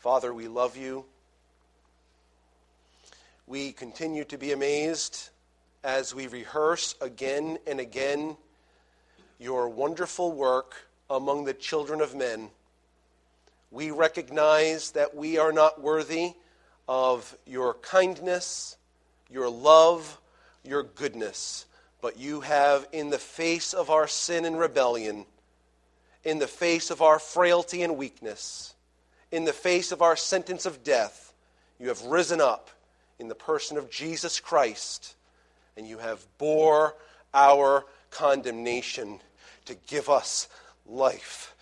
Father, we love you. We continue to be amazed as we rehearse again and again your wonderful work among the children of men. We recognize that we are not worthy of your kindness, your love, your goodness, but you have, in the face of our sin and rebellion, in the face of our frailty and weakness, in the face of our sentence of death, you have risen up in the person of Jesus Christ, and you have bore our condemnation to give us life.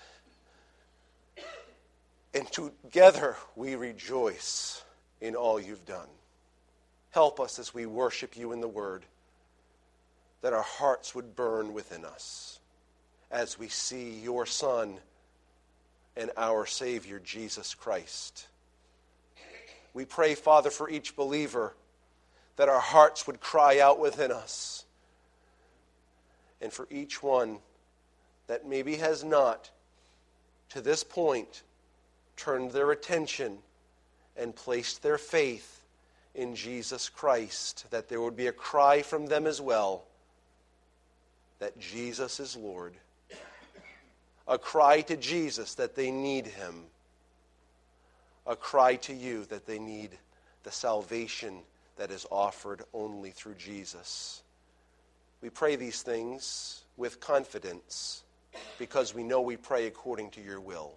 And together we rejoice in all you've done. Help us as we worship you in the Word, that our hearts would burn within us as we see your Son and our Savior, Jesus Christ. We pray, Father, for each believer that our hearts would cry out within us. And for each one that maybe has not, to this point, turned their attention and placed their faith in Jesus Christ, that there would be a cry from them as well that Jesus is Lord. A cry to Jesus that they need him. A cry to you that they need the salvation that is offered only through Jesus. We pray these things with confidence because we know we pray according to your will.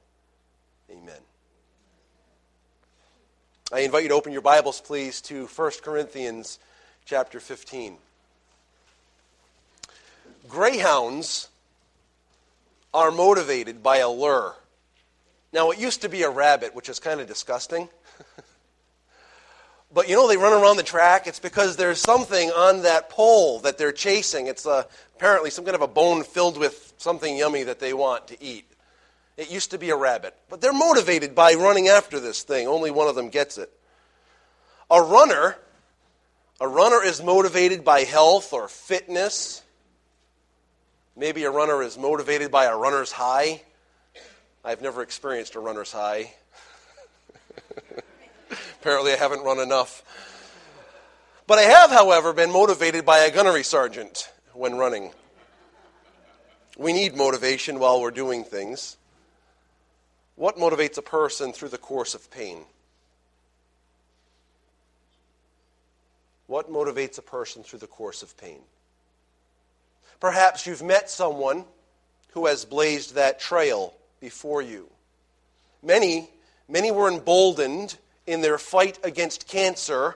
Amen. I invite you to open your Bibles, please, to 1 Corinthians chapter 15. Greyhounds are motivated by a lure. Now, it used to be a rabbit, which is kind of disgusting. but you know, they run around the track. It's because there's something on that pole that they're chasing. It's uh, apparently some kind of a bone filled with something yummy that they want to eat. It used to be a rabbit. But they're motivated by running after this thing. Only one of them gets it. A runner, a runner is motivated by health or fitness. Maybe a runner is motivated by a runner's high. I've never experienced a runner's high. Apparently, I haven't run enough. But I have, however, been motivated by a gunnery sergeant when running. We need motivation while we're doing things. What motivates a person through the course of pain? What motivates a person through the course of pain? Perhaps you've met someone who has blazed that trail before you. Many, many were emboldened in their fight against cancer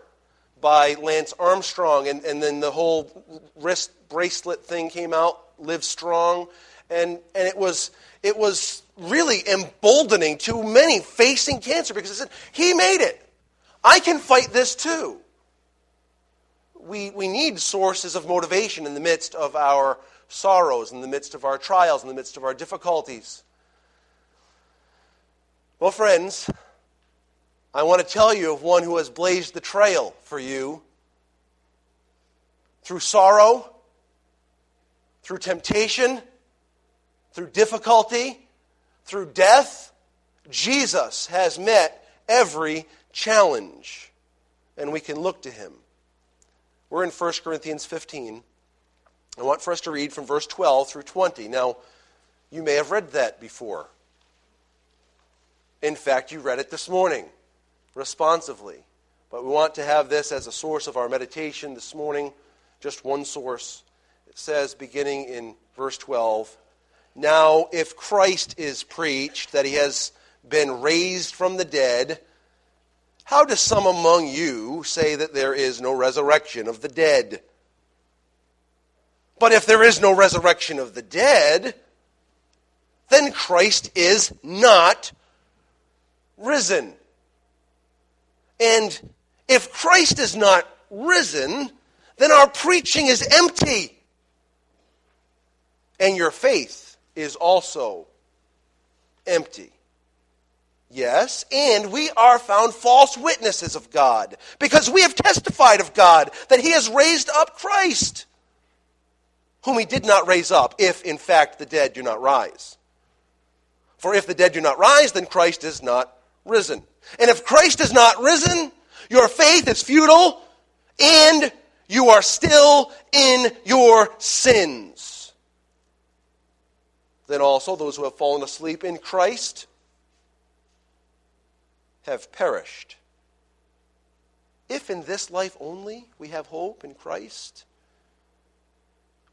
by Lance Armstrong, and, and then the whole wrist bracelet thing came out, Live Strong, and, and it was it was really emboldening to many facing cancer because it said, He made it. I can fight this too. We, we need sources of motivation in the midst of our sorrows, in the midst of our trials, in the midst of our difficulties. Well, friends, I want to tell you of one who has blazed the trail for you through sorrow, through temptation, through difficulty, through death, Jesus has met every challenge, and we can look to him. We're in 1 Corinthians 15. I want for us to read from verse 12 through 20. Now, you may have read that before. In fact, you read it this morning responsively. But we want to have this as a source of our meditation this morning, just one source. It says, beginning in verse 12, now, if Christ is preached that he has been raised from the dead, how do some among you say that there is no resurrection of the dead? But if there is no resurrection of the dead, then Christ is not risen. And if Christ is not risen, then our preaching is empty. And your faith is also empty. Yes, and we are found false witnesses of God because we have testified of God that He has raised up Christ, whom He did not raise up, if in fact the dead do not rise. For if the dead do not rise, then Christ is not risen. And if Christ is not risen, your faith is futile and you are still in your sins. Then also, those who have fallen asleep in Christ have perished. If in this life only we have hope in Christ,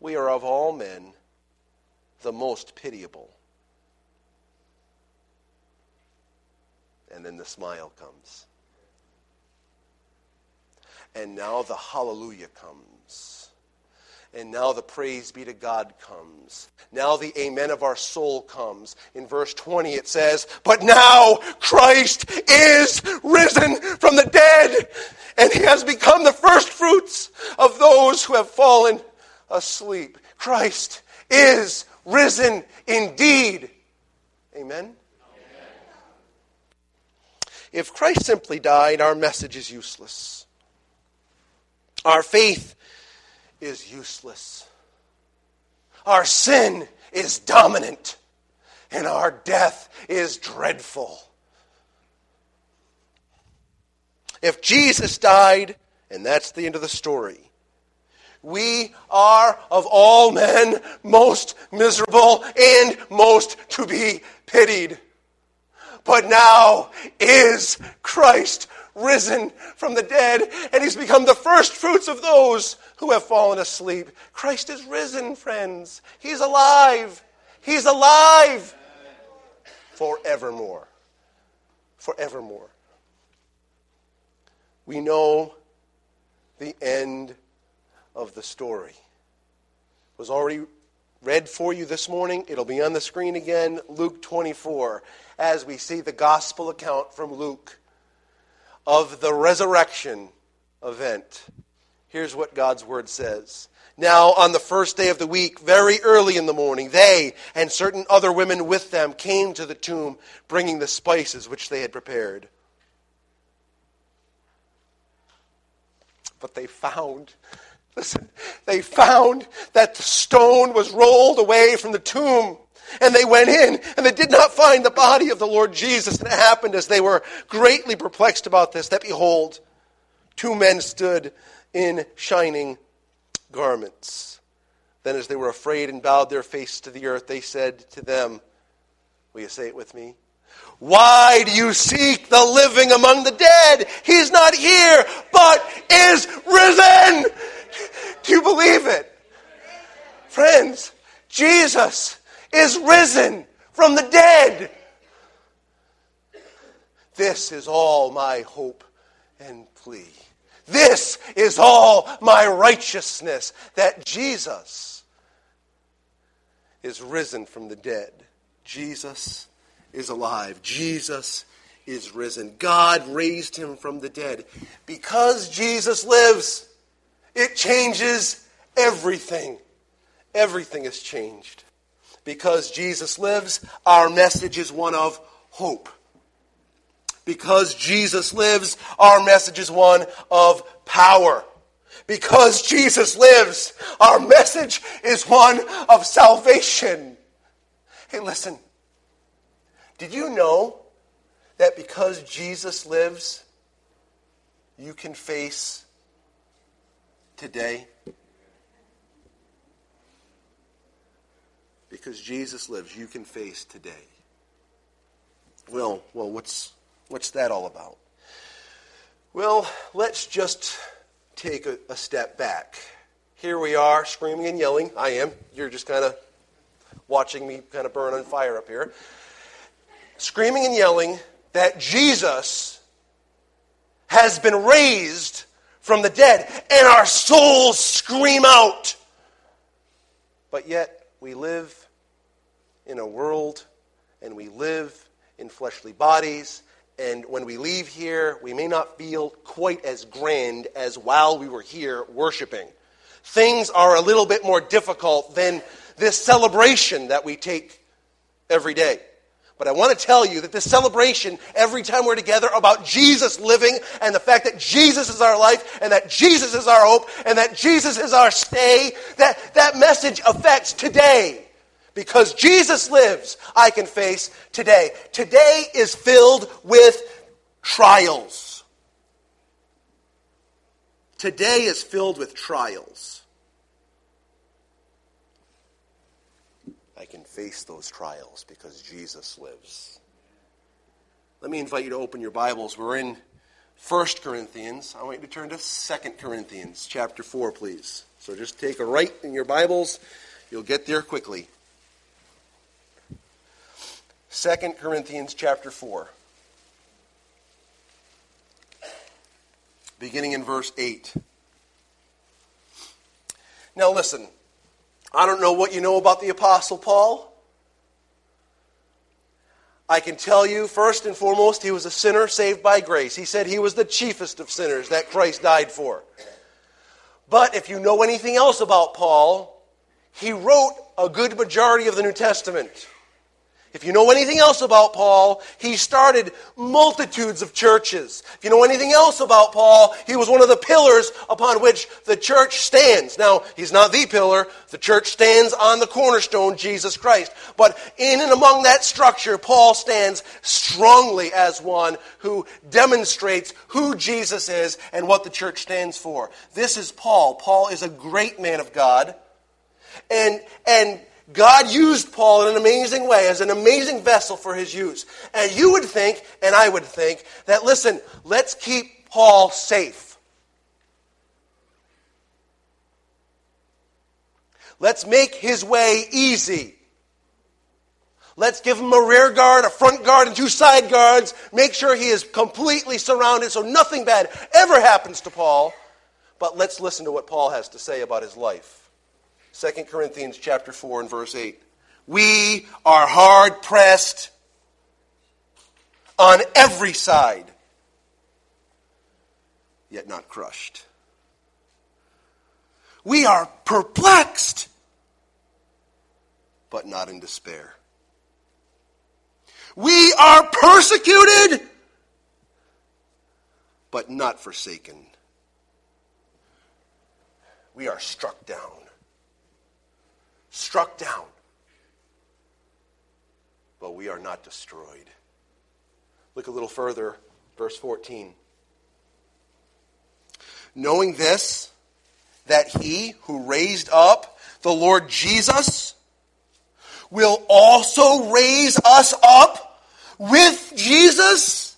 we are of all men the most pitiable. And then the smile comes. And now the hallelujah comes. And now the praise be to God comes. Now the amen of our soul comes. In verse 20 it says, But now Christ is risen from the dead, and he has become the first fruits of those who have fallen asleep. Christ is risen indeed. Amen? If Christ simply died, our message is useless. Our faith is useless. Our sin is dominant. And our death is dreadful. If Jesus died, and that's the end of the story, we are of all men most miserable and most to be pitied. But now is Christ risen from the dead, and he's become the first fruits of those who have fallen asleep. Christ is risen, friends. He's alive. He's alive forevermore. Forevermore. We know the end of the story. It was already read for you this morning. It'll be on the screen again, Luke 24, as we see the gospel account from Luke of the resurrection event. Here's what God's word says. Now, on the first day of the week, very early in the morning, they and certain other women with them came to the tomb, bringing the spices which they had prepared. But they found Listen, they found that the stone was rolled away from the tomb. And they went in, and they did not find the body of the Lord Jesus. And it happened as they were greatly perplexed about this, that behold, two men stood in shining garments. Then, as they were afraid and bowed their faces to the earth, they said to them, Will you say it with me? Why do you seek the living among the dead? He's not here, but is risen. Do you believe it? Friends, Jesus is risen from the dead. This is all my hope and plea. This is all my righteousness that Jesus is risen from the dead. Jesus is alive. Jesus is risen. God raised him from the dead. Because Jesus lives, it changes everything. Everything has changed. Because Jesus lives, our message is one of hope. Because Jesus lives, our message is one of power. Because Jesus lives, our message is one of salvation. Hey, listen. Did you know that because Jesus lives, you can face today? Because Jesus lives, you can face today. Well, well, what's what's that all about? Well, let's just take a, a step back. Here we are, screaming and yelling. I am. You're just kind of watching me kind of burn on fire up here. Screaming and yelling that Jesus has been raised from the dead, and our souls scream out. But yet, we live in a world and we live in fleshly bodies. And when we leave here, we may not feel quite as grand as while we were here worshiping. Things are a little bit more difficult than this celebration that we take every day. But I want to tell you that this celebration, every time we're together, about Jesus living and the fact that Jesus is our life and that Jesus is our hope and that Jesus is our stay, that, that message affects today. Because Jesus lives, I can face today. Today is filled with trials. Today is filled with trials. I can face those trials because Jesus lives. Let me invite you to open your Bibles. We're in 1 Corinthians. I want you to turn to 2 Corinthians chapter 4, please. So just take a right in your Bibles. You'll get there quickly. 2 Corinthians chapter 4. Beginning in verse 8. Now listen, I don't know what you know about the Apostle Paul. I can tell you, first and foremost, he was a sinner saved by grace. He said he was the chiefest of sinners that Christ died for. But if you know anything else about Paul, he wrote a good majority of the New Testament. If you know anything else about Paul, he started multitudes of churches. If you know anything else about Paul, he was one of the pillars upon which the church stands. Now, he's not the pillar. The church stands on the cornerstone, Jesus Christ. But in and among that structure, Paul stands strongly as one who demonstrates who Jesus is and what the church stands for. This is Paul. Paul is a great man of God. And, and God used Paul in an amazing way, as an amazing vessel for his use. And you would think, and I would think, that listen, let's keep Paul safe. Let's make his way easy. Let's give him a rear guard, a front guard, and two side guards. Make sure he is completely surrounded so nothing bad ever happens to Paul. But let's listen to what Paul has to say about his life. 2 Corinthians chapter 4 and verse 8. We are hard pressed on every side, yet not crushed. We are perplexed, but not in despair. We are persecuted, but not forsaken. We are struck down struck down. But we are not destroyed. Look a little further, verse 14. Knowing this, that he who raised up the Lord Jesus will also raise us up with Jesus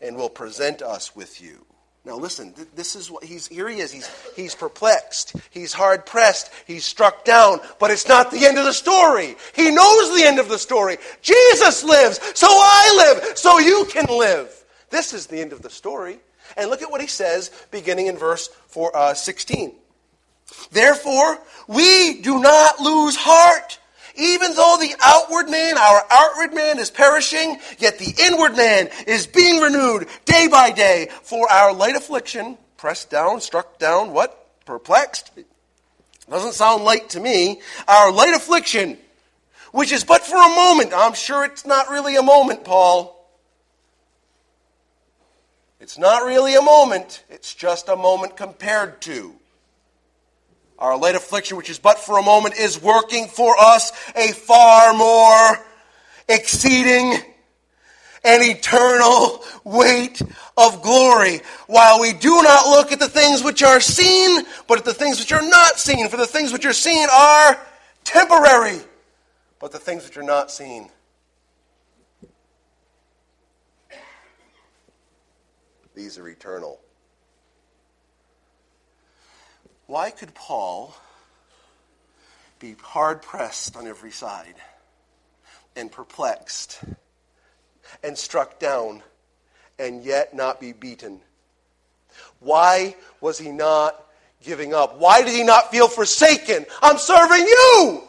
and will present us with you. Now listen, this is what he's here he is. He's he's perplexed. He's hard pressed. He's struck down, but it's not the end of the story. He knows the end of the story. Jesus lives, so I live, so you can live. This is the end of the story. And look at what he says beginning in verse four, uh, 16. Therefore, we do not lose heart. Even though the outward man, our outward man is perishing, yet the inward man is being renewed day by day. For our light affliction, pressed down, struck down, what? Perplexed? Doesn't sound light to me. Our light affliction, which is but for a moment. I'm sure it's not really a moment, Paul. It's not really a moment. It's just a moment compared to our light affliction, which is but for a moment, is working for us a far more exceeding and eternal weight of glory. While we do not look at the things which are seen, but at the things which are not seen. For the things which are seen are temporary, but the things which are not seen. These are eternal. Why could Paul be hard pressed on every side and perplexed and struck down and yet not be beaten? Why was he not giving up? Why did he not feel forsaken? I'm serving you,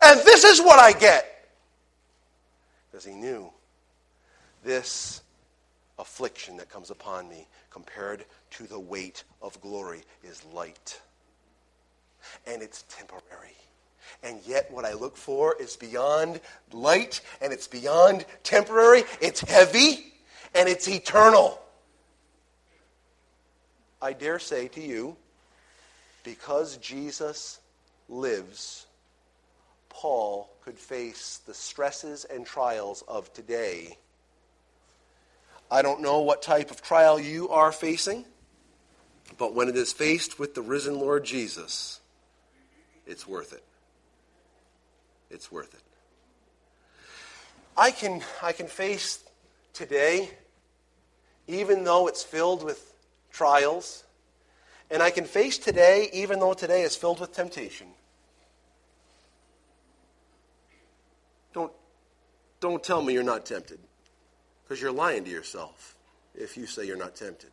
and this is what I get. Because he knew this affliction that comes upon me compared to the weight of glory is light and it's temporary. And yet, what I look for is beyond light and it's beyond temporary. It's heavy and it's eternal. I dare say to you, because Jesus lives, Paul could face the stresses and trials of today I don't know what type of trial you are facing, but when it is faced with the risen Lord Jesus, it's worth it. It's worth it. I can, I can face today, even though it's filled with trials, and I can face today, even though today is filled with temptation. Don't, don't tell me you're not tempted, because you're lying to yourself if you say you're not tempted.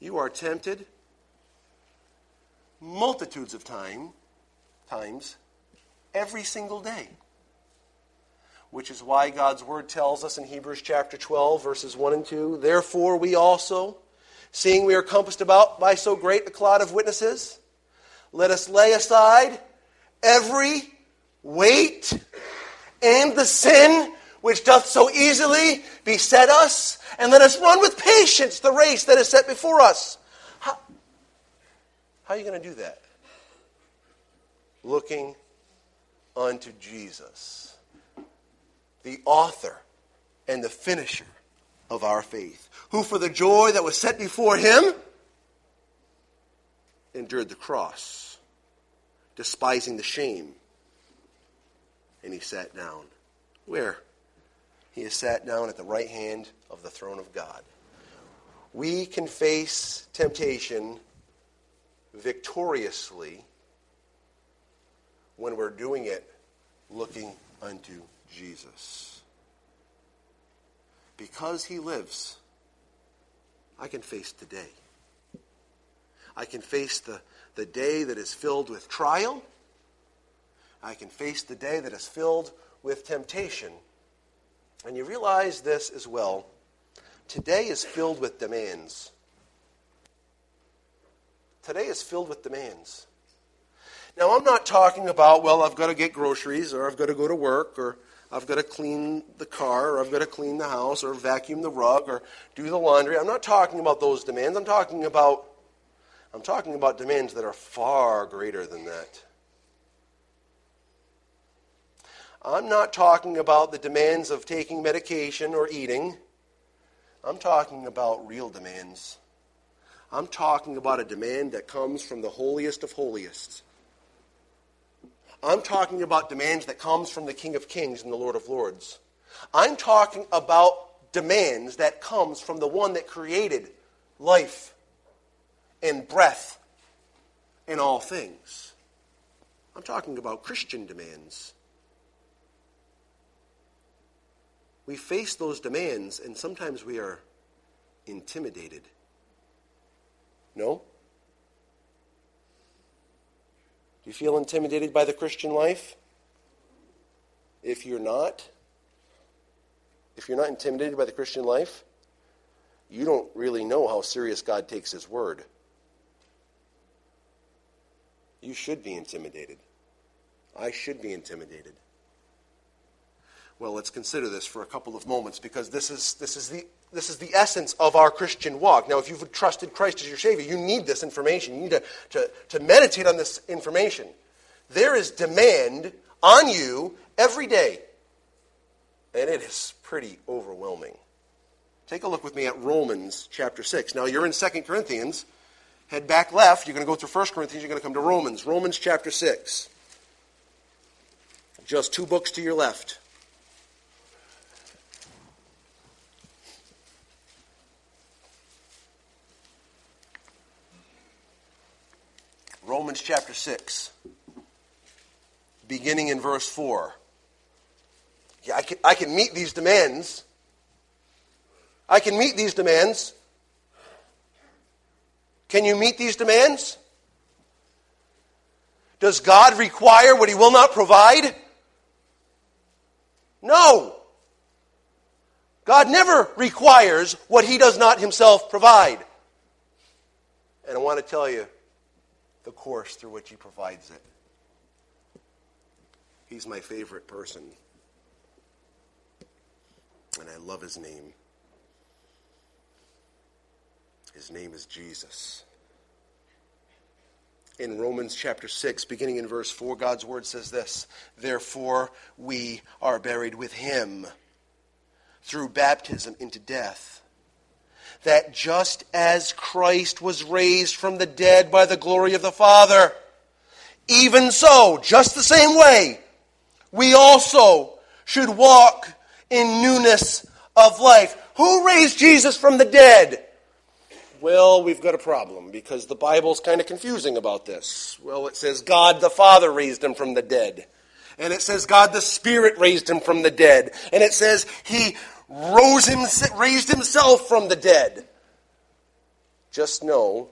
You are tempted multitudes of time, times every single day. Which is why God's word tells us in Hebrews chapter 12, verses 1 and 2 Therefore, we also, seeing we are compassed about by so great a cloud of witnesses, let us lay aside every weight and the sin which doth so easily beset us, and let us run with patience the race that is set before us. How, are you going to do that? Looking unto Jesus, the author and the finisher of our faith, who for the joy that was set before him endured the cross, despising the shame, and he sat down. Where? He is sat down at the right hand of the throne of God. We can face temptation victoriously when we're doing it looking unto Jesus. Because he lives, I can face today. I can face the, the day that is filled with trial. I can face the day that is filled with temptation. And you realize this as well. Today is filled with demands. Today is filled with demands. Now, I'm not talking about, well, I've got to get groceries, or I've got to go to work, or I've got to clean the car, or I've got to clean the house, or vacuum the rug, or do the laundry. I'm not talking about those demands. I'm talking about I'm talking about demands that are far greater than that. I'm not talking about the demands of taking medication or eating. I'm talking about real demands. I'm talking about a demand that comes from the holiest of holiest. I'm talking about demands that comes from the King of Kings and the Lord of Lords. I'm talking about demands that comes from the one that created life and breath and all things. I'm talking about Christian demands. We face those demands and sometimes we are intimidated. No? Do you feel intimidated by the Christian life? If you're not, if you're not intimidated by the Christian life, you don't really know how serious God takes His word. You should be intimidated. I should be intimidated. Well, let's consider this for a couple of moments because this is, this is, the, this is the essence of our Christian walk. Now, if you've trusted Christ as your Savior, you need this information. You need to, to, to meditate on this information. There is demand on you every day, and it is pretty overwhelming. Take a look with me at Romans chapter 6. Now, you're in 2 Corinthians. Head back left. You're going to go through 1 Corinthians. You're going to come to Romans. Romans chapter 6. Just two books to your left. Romans chapter 6, beginning in verse 4. Yeah, I can, I can meet these demands. I can meet these demands. Can you meet these demands? Does God require what He will not provide? No. God never requires what He does not Himself provide. And I want to tell you, the course through which He provides it. He's my favorite person. And I love His name. His name is Jesus. In Romans chapter 6, beginning in verse 4, God's word says this Therefore, we are buried with him through baptism into death. That just as Christ was raised from the dead by the glory of the Father, even so, just the same way, we also should walk in newness of life. Who raised Jesus from the dead? Well, we've got a problem because the Bible's kind of confusing about this. Well, it says God the Father raised him from the dead. And it says God the Spirit raised him from the dead. And it says he rose him, raised himself from the dead. Just know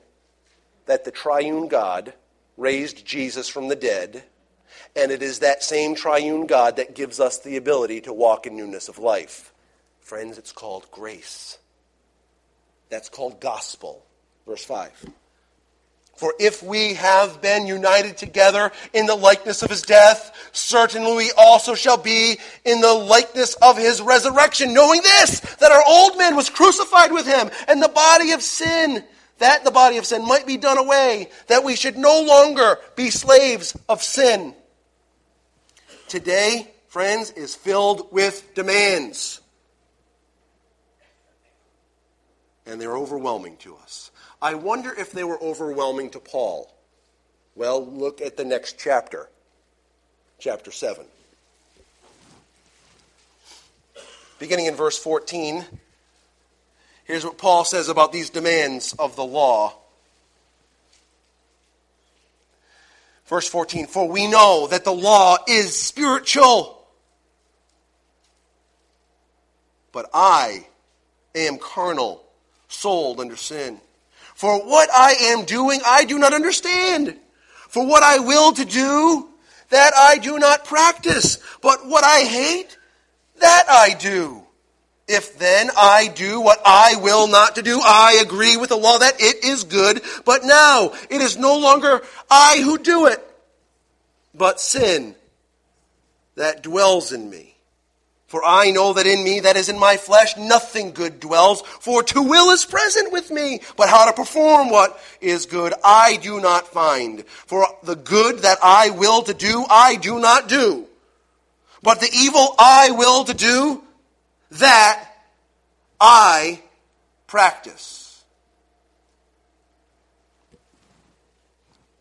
that the triune God raised Jesus from the dead, and it is that same triune God that gives us the ability to walk in newness of life. Friends, it's called grace. That's called gospel. Verse 5. For if we have been united together in the likeness of his death, certainly we also shall be in the likeness of his resurrection, knowing this, that our old man was crucified with him, and the body of sin, that the body of sin might be done away, that we should no longer be slaves of sin. Today, friends, is filled with demands. And they're overwhelming to us. I wonder if they were overwhelming to Paul. Well, look at the next chapter, chapter 7. Beginning in verse 14, here's what Paul says about these demands of the law. Verse 14 For we know that the law is spiritual, but I am carnal, sold under sin. For what I am doing, I do not understand. For what I will to do, that I do not practice. But what I hate, that I do. If then I do what I will not to do, I agree with the law that it is good. But now it is no longer I who do it, but sin that dwells in me. For I know that in me, that is in my flesh, nothing good dwells. For to will is present with me, but how to perform what is good I do not find. For the good that I will to do, I do not do. But the evil I will to do, that I practice.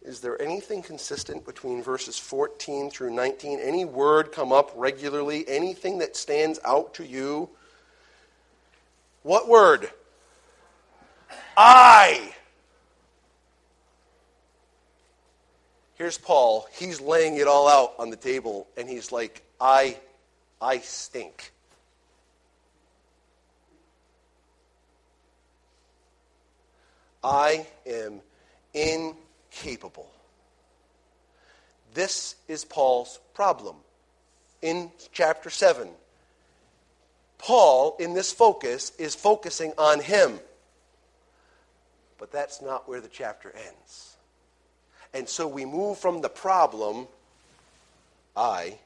Is there anything consistent between verses 14 through 19? Any word come up regularly? Anything that stands out to you? What word? I. Here's Paul. He's laying it all out on the table, and he's like, I, I stink. I am in capable. This is Paul's problem in chapter 7. Paul, in this focus, is focusing on him. But that's not where the chapter ends. And so we move from the problem, I,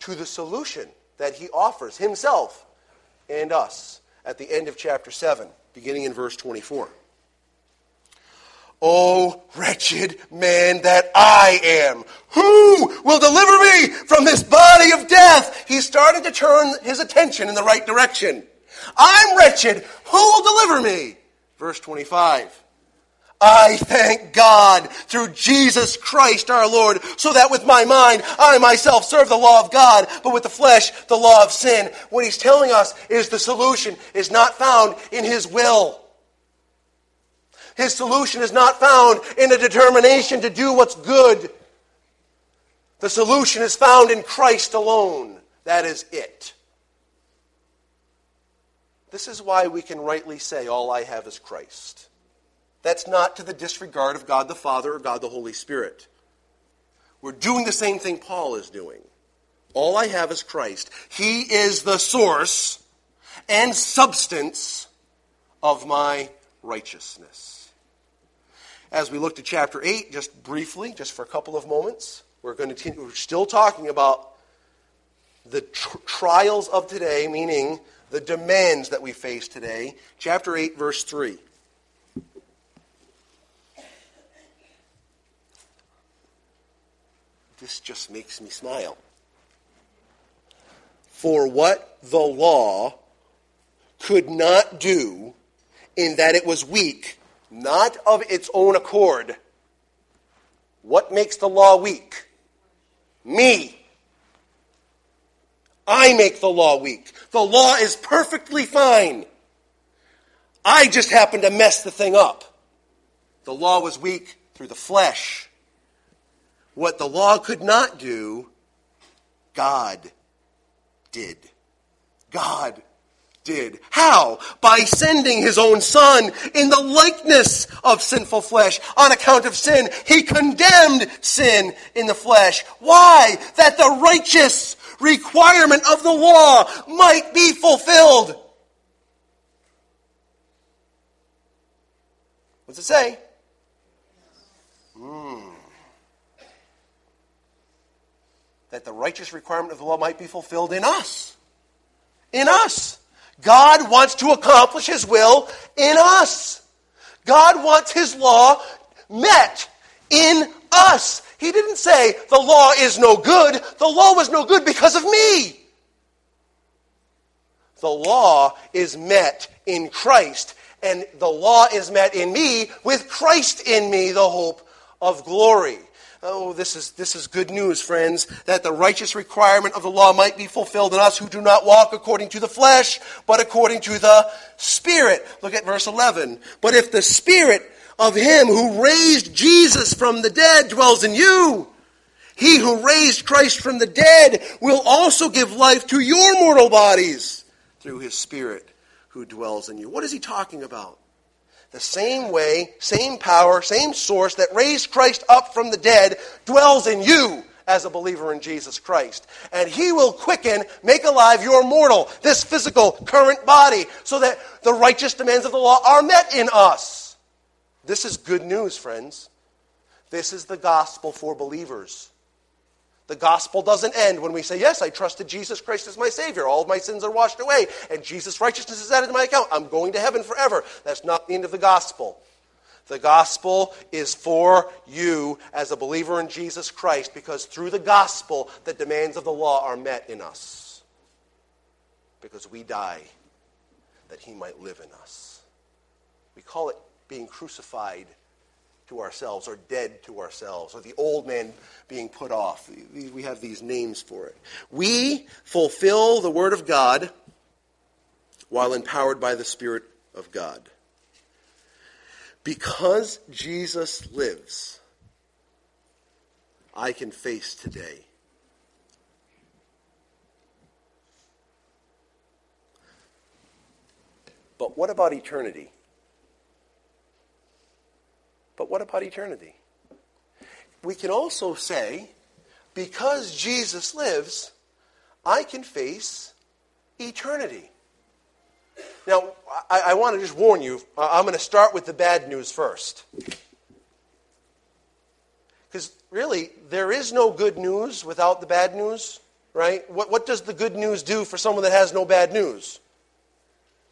to the solution that he offers himself and us at the end of chapter 7, beginning in verse 24. Oh, wretched man that I am. Who will deliver me from this body of death? He started to turn his attention in the right direction. I'm wretched. Who will deliver me? Verse 25. I thank God through Jesus Christ our Lord, so that with my mind I myself serve the law of God, but with the flesh the law of sin. What he's telling us is the solution is not found in his will. His solution is not found in a determination to do what's good. The solution is found in Christ alone. That is it. This is why we can rightly say, All I have is Christ. That's not to the disregard of God the Father or God the Holy Spirit. We're doing the same thing Paul is doing. All I have is Christ. He is the source and substance of my righteousness as we look to chapter 8, just briefly, just for a couple of moments, we're going to we're still talking about the tr- trials of today, meaning the demands that we face today. Chapter 8, verse 3. This just makes me smile. for what the law could not do in that it was weak, not of its own accord. What makes the law weak? Me. I make the law weak. The law is perfectly fine. I just happen to mess the thing up. The law was weak through the flesh. What the law could not do, God did. God did. How? By sending his own son in the likeness of sinful flesh. On account of sin, he condemned sin in the flesh. Why? That the righteous requirement of the law might be fulfilled. What's it say? Mm. That the righteous requirement of the law might be fulfilled in us. In us. God wants to accomplish His will in us. God wants His law met in us. He didn't say the law is no good. The law was no good because of me. The law is met in Christ, and the law is met in me with Christ in me, the hope of glory. Oh, this is, this is good news, friends, that the righteous requirement of the law might be fulfilled in us who do not walk according to the flesh, but according to the Spirit. Look at verse 11. But if the Spirit of him who raised Jesus from the dead dwells in you, he who raised Christ from the dead will also give life to your mortal bodies through his Spirit who dwells in you. What is he talking about? The same way, same power, same source that raised Christ up from the dead dwells in you as a believer in Jesus Christ. And he will quicken, make alive your mortal, this physical, current body, so that the righteous demands of the law are met in us. This is good news, friends. This is the gospel for believers. The gospel doesn't end when we say, Yes, I trusted Jesus Christ as my Savior. All of my sins are washed away, and Jesus' righteousness is added to my account. I'm going to heaven forever. That's not the end of the gospel. The gospel is for you as a believer in Jesus Christ because through the gospel, the demands of the law are met in us. Because we die that he might live in us. We call it being crucified to ourselves or dead to ourselves or the old man being put off. We have these names for it. We fulfill the Word of God while empowered by the Spirit of God. Because Jesus lives, I can face today. But what about eternity? But what about eternity? We can also say, because Jesus lives, I can face eternity. Now, I, I want to just warn you, I'm going to start with the bad news first. Because really, there is no good news without the bad news, right? What, what does the good news do for someone that has no bad news?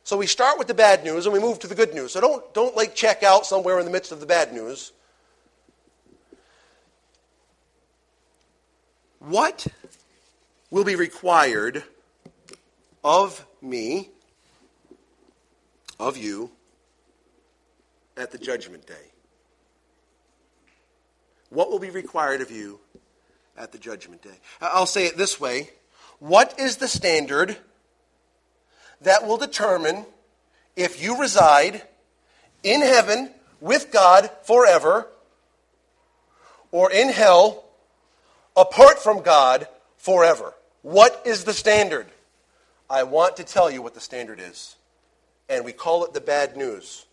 So we start with the bad news and we move to the good news. So don't, don't like check out somewhere in the midst of the bad news. What will be required of me, of you, at the judgment day? What will be required of you at the judgment day? I'll say it this way What is the standard? That will determine if you reside in heaven with God forever or in hell apart from God forever. What is the standard? I want to tell you what the standard is. And we call it the bad news.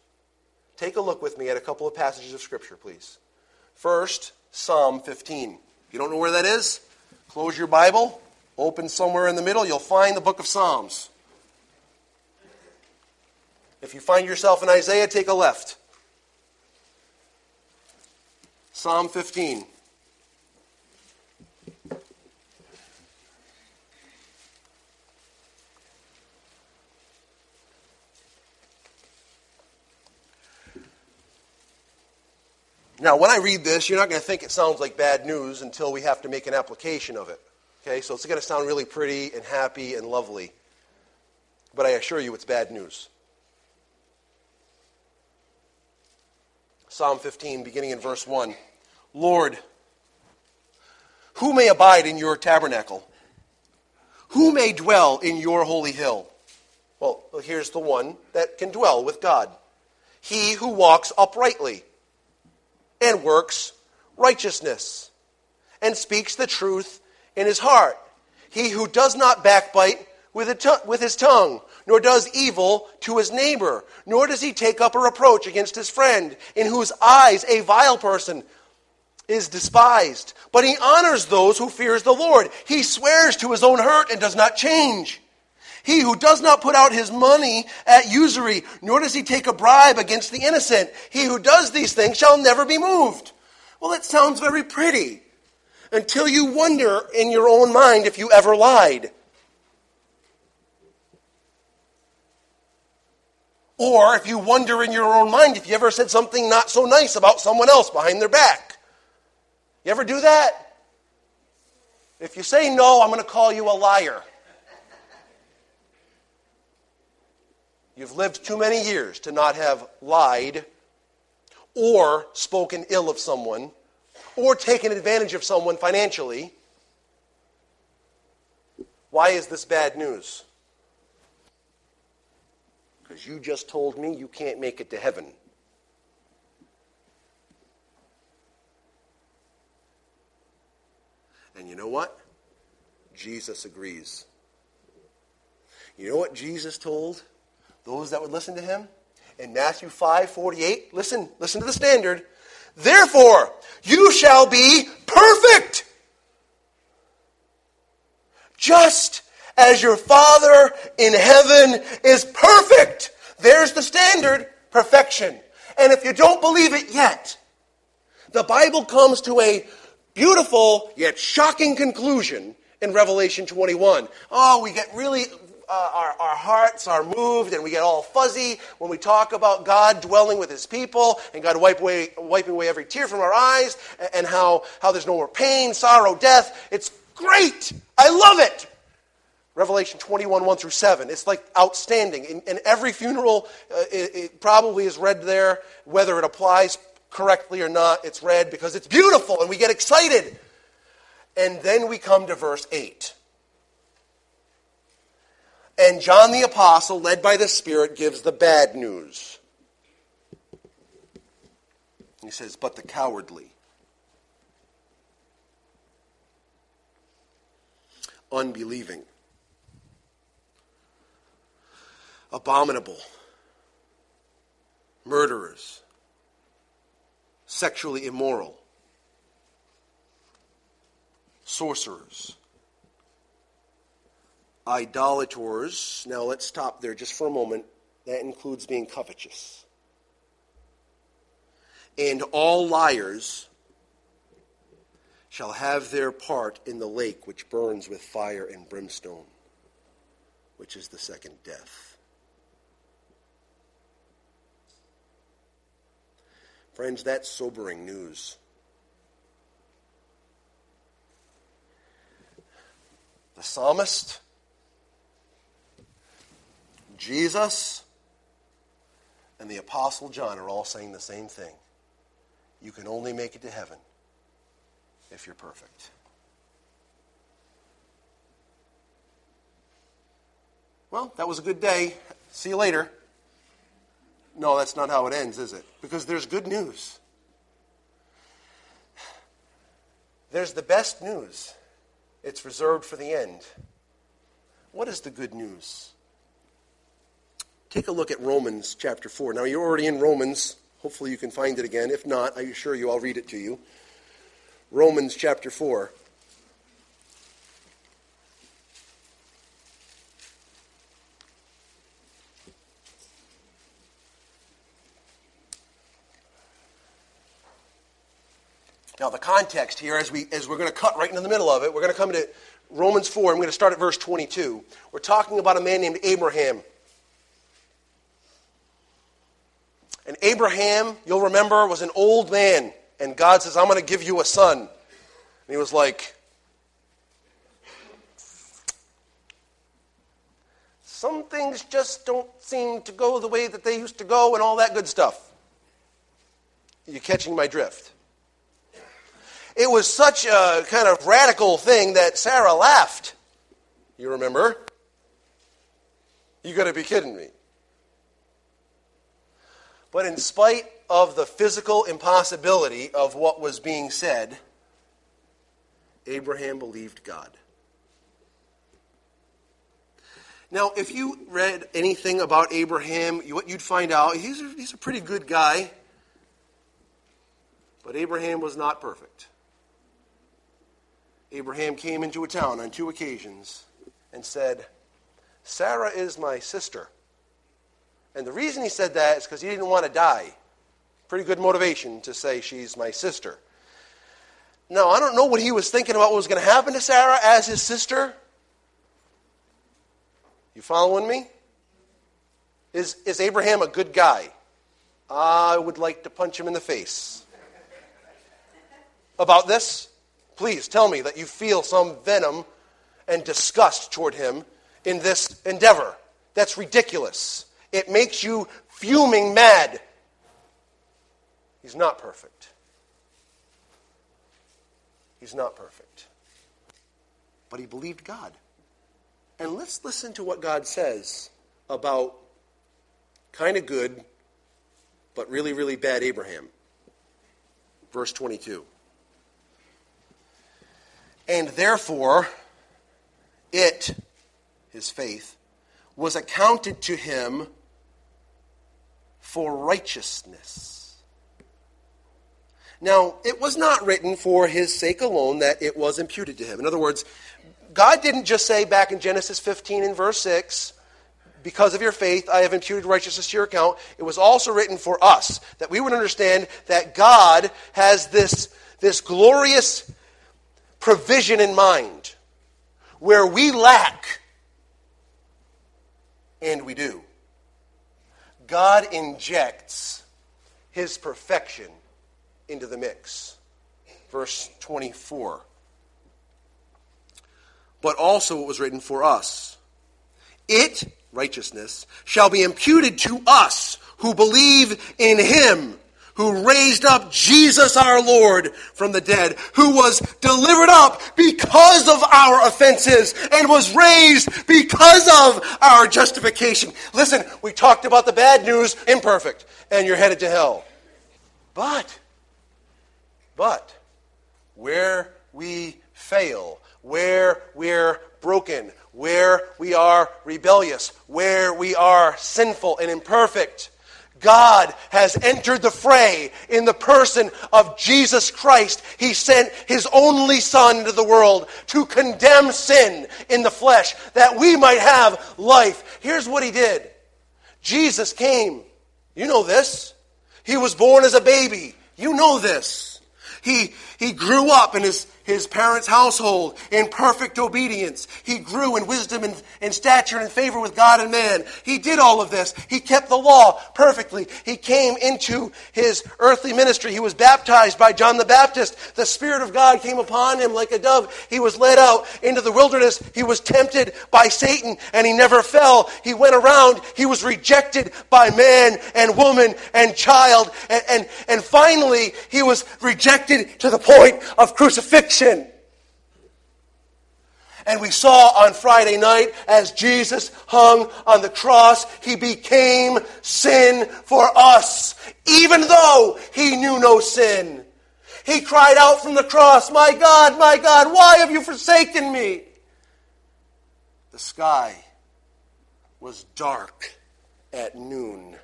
Take a look with me at a couple of passages of Scripture, please. First, Psalm 15. You don't know where that is? Close your Bible, open somewhere in the middle, you'll find the book of Psalms. If you find yourself in Isaiah, take a left. Psalm 15. Now, when I read this, you're not going to think it sounds like bad news until we have to make an application of it. Okay, so it's going to sound really pretty and happy and lovely. But I assure you it's bad news. Psalm 15, beginning in verse 1. Lord, who may abide in your tabernacle? Who may dwell in your holy hill? Well, here's the one that can dwell with God he who walks uprightly and works righteousness and speaks the truth in his heart. He who does not backbite with, his tongue, nor does evil to his neighbor, nor does he take up a reproach against his friend, in whose eyes a vile person is despised. But he honors those who fears the Lord. He swears to his own hurt and does not change. He who does not put out his money at usury, nor does he take a bribe against the innocent. He who does these things shall never be moved. Well, that sounds very pretty until you wonder in your own mind if you ever lied. Or if you wonder in your own mind if you ever said something not so nice about someone else behind their back. You ever do that? If you say no, I'm going to call you a liar. You've lived too many years to not have lied or spoken ill of someone or taken advantage of someone financially. Why is this bad news? Because you just told me you can't make it to heaven. And you know what? Jesus agrees. You know what Jesus told those that would listen to him? In Matthew 5 48, listen, listen to the standard. Therefore, you shall be perfect. Just as your Father in heaven is perfect. There's the standard perfection. And if you don't believe it yet, the Bible comes to a beautiful yet shocking conclusion in Revelation 21. Oh, we get really, uh, our, our hearts are moved and we get all fuzzy when we talk about God dwelling with his people and God wipe away, wiping away every tear from our eyes and, and how, how there's no more pain, sorrow, death. It's great. I love it. Revelation 21, 1 through 7. It's like outstanding. In, in every funeral, uh, it, it, probably is read there, whether it applies correctly or not, it's read because it's beautiful and we get excited. And then we come to verse 8. And John the Apostle, led by the Spirit, gives the bad news. He says, But the cowardly, unbelieving, abominable, murderers, sexually immoral, sorcerers, idolators. Now let's stop there just for a moment. That includes being covetous. And all liars shall have their part in the lake which burns with fire and brimstone, which is the second death. Friends, that's sobering news. The psalmist, Jesus, and the Apostle John are all saying the same thing. You can only make it to heaven if you're perfect. Well, that was a good day. See you later. No, that's not how it ends, is it? Because there's good news. There's the best news. It's reserved for the end. What is the good news? Take a look at Romans chapter 4. Now, you're already in Romans. Hopefully, you can find it again. If not, I assure you I'll read it to you. Romans chapter 4. Now, the context here, as, we, as we're going to cut right into the middle of it, we're going to come to Romans 4. I'm going to start at verse 22. We're talking about a man named Abraham. And Abraham, you'll remember, was an old man. And God says, I'm going to give you a son. And he was like, Some things just don't seem to go the way that they used to go, and all that good stuff. You catching my drift? It was such a kind of radical thing that Sarah laughed. You remember? You got to be kidding me. But in spite of the physical impossibility of what was being said, Abraham believed God. Now, if you read anything about Abraham, what you'd find out, he's a, he's a pretty good guy. But Abraham was not perfect. Abraham came into a town on two occasions and said, Sarah is my sister. And the reason he said that is because he didn't want to die. Pretty good motivation to say she's my sister. Now, I don't know what he was thinking about what was going to happen to Sarah as his sister. You following me? Is, is Abraham a good guy? I would like to punch him in the face. About this, please tell me that you feel some venom and disgust toward him in this endeavor. That's ridiculous. It makes you fuming mad. He's not perfect. He's not perfect. But he believed God. And let's listen to what God says about kind of good, but really, really bad Abraham. Verse 22. And therefore, it, his faith, was accounted to him for righteousness. Now, it was not written for his sake alone that it was imputed to him. In other words, God didn't just say back in Genesis 15 and verse 6, because of your faith, I have imputed righteousness to your account. It was also written for us, that we would understand that God has this, this glorious provision in mind where we lack, and we do. God injects his perfection into the mix. Verse 24. But also it was written for us. It, righteousness, shall be imputed to us who believe in him who raised up Jesus our Lord from the dead, who was delivered up because of our offenses and was raised because of our justification. Listen, we talked about the bad news, imperfect, and you're headed to hell. But, but, where we fail, where we're broken, where we are rebellious, where we are sinful and imperfect, God has entered the fray in the person of Jesus Christ. He sent his only Son into the world to condemn sin in the flesh that we might have life. Here's what he did Jesus came. You know this. He was born as a baby. You know this. He, he grew up in his his parents' household in perfect obedience. He grew in wisdom and, and stature and favor with God and man. He did all of this. He kept the law perfectly. He came into his earthly ministry. He was baptized by John the Baptist. The Spirit of God came upon him like a dove. He was led out into the wilderness. He was tempted by Satan and he never fell. He went around. He was rejected by man and woman and child. And, and, and finally, he was rejected to the point of crucifixion. And we saw on Friday night as Jesus hung on the cross, he became sin for us, even though he knew no sin. He cried out from the cross, My God, my God, why have you forsaken me? The sky was dark at noon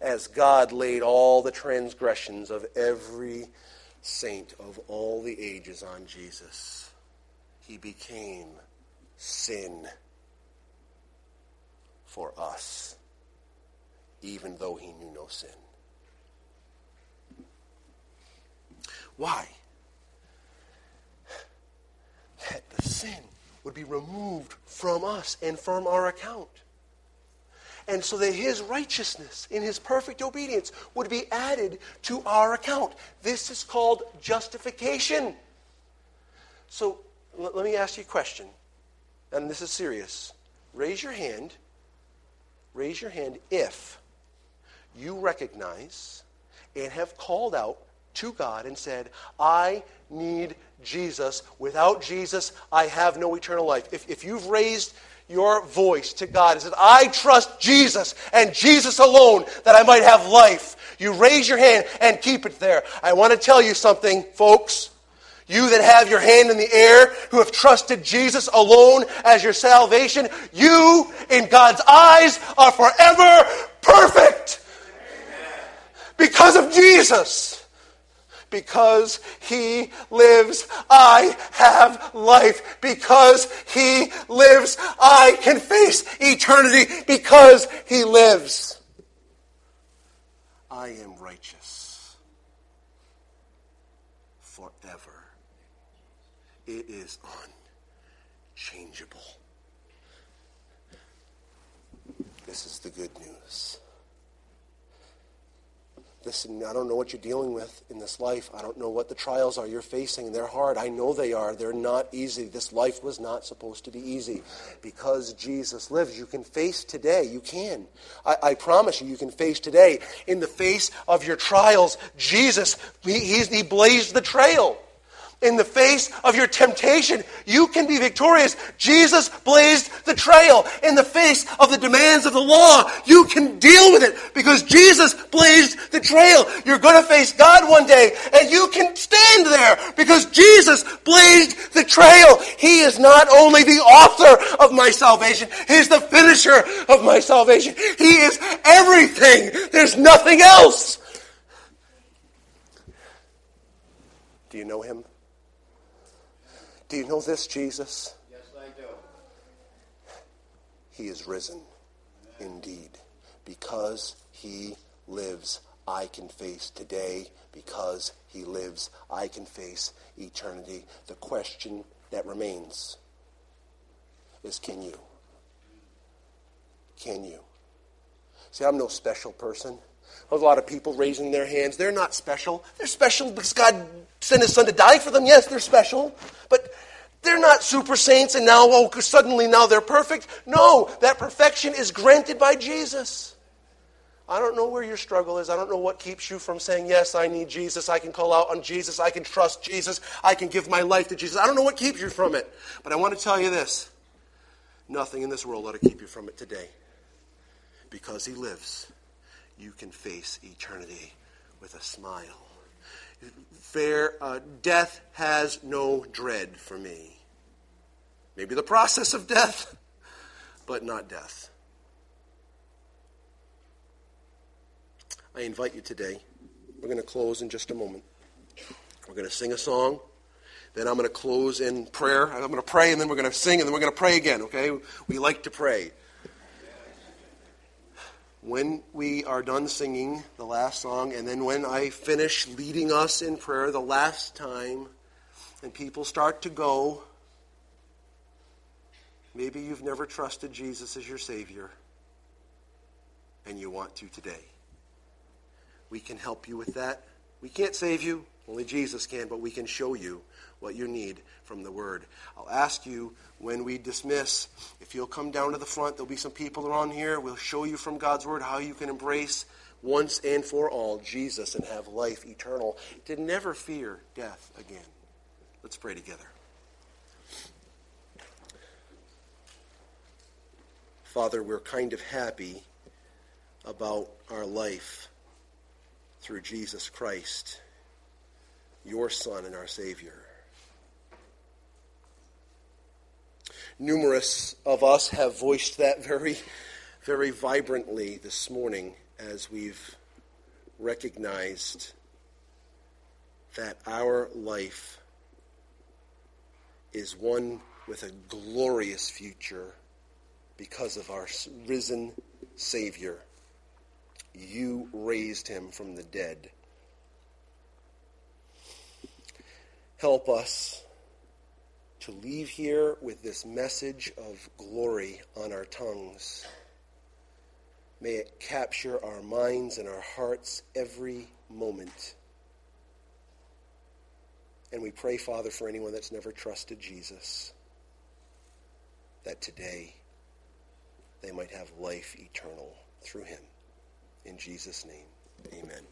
as God laid all the transgressions of every saint of all the ages on Jesus. He became sin for us, even though he knew no sin. Why? That the sin would be removed from us and from our account and so that his righteousness in his perfect obedience would be added to our account. This is called justification. So l- let me ask you a question, and this is serious. Raise your hand Raise your hand if you recognize and have called out to God and said, I need Jesus. Without Jesus, I have no eternal life. If, if you've raised your voice to God and said, I trust Jesus and Jesus alone that I might have life, you raise your hand and keep it there. I want to tell you something, folks. You that have your hand in the air, who have trusted Jesus alone as your salvation, you, in God's eyes, are forever perfect. Because of Jesus. Because he lives, I have life. Because he lives, I can face eternity. Because he lives, I am righteous forever. It is unchangeable. This is the good news. Listen, I don't know what you're dealing with in this life. I don't know what the trials are you're facing. They're hard. I know they are. They're not easy. This life was not supposed to be easy. Because Jesus lives, you can face today. You can. I, I promise you, you can face today. In the face of your trials, Jesus, he, he blazed the trail in the face of your temptation, you can be victorious. Jesus blazed the trail. In the face of the demands of the law, you can deal with it because Jesus blazed the trail. You're going to face God one day and you can stand there because Jesus blazed the trail. He is not only the author of my salvation, He's the finisher of my salvation. He is everything. There's nothing else. Do you know Him? Do you know this, Jesus? Yes, I do. He is risen indeed. Because he lives, I can face today. Because he lives, I can face eternity. The question that remains is can you? Can you? See, I'm no special person. A lot of people raising their hands. They're not special. They're special because God sent his son to die for them. Yes, they're special. But they're not super saints and now, oh, suddenly now they're perfect. No, that perfection is granted by Jesus. I don't know where your struggle is. I don't know what keeps you from saying, Yes, I need Jesus. I can call out on Jesus. I can trust Jesus. I can give my life to Jesus. I don't know what keeps you from it. But I want to tell you this nothing in this world ought to keep you from it today. Because He lives, you can face eternity with a smile fair, uh, death has no dread for me. Maybe the process of death, but not death. I invite you today. We're going to close in just a moment. We're going to sing a song. Then I'm going to close in prayer. I'm going to pray, and then we're going to sing, and then we're going to pray again, okay? We like to pray when we are done singing the last song, and then when I finish leading us in prayer the last time, and people start to go, maybe you've never trusted Jesus as your Savior, and you want to today. We can help you with that. We can't save you, only Jesus can, but we can show you what you need from the Word. I'll ask you when we dismiss, if you'll come down to the front, there'll be some people around here. We'll show you from God's Word how you can embrace once and for all Jesus and have life eternal to never fear death again. Let's pray together. Father, we're kind of happy about our life through Jesus Christ, your Son and our Savior. Numerous of us have voiced that very, very vibrantly this morning as we've recognized that our life is one with a glorious future because of our risen Savior. You raised him from the dead. Help us to leave here with this message of glory on our tongues. May it capture our minds and our hearts every moment. And we pray, Father, for anyone that's never trusted Jesus, that today they might have life eternal through him. In Jesus' name, amen.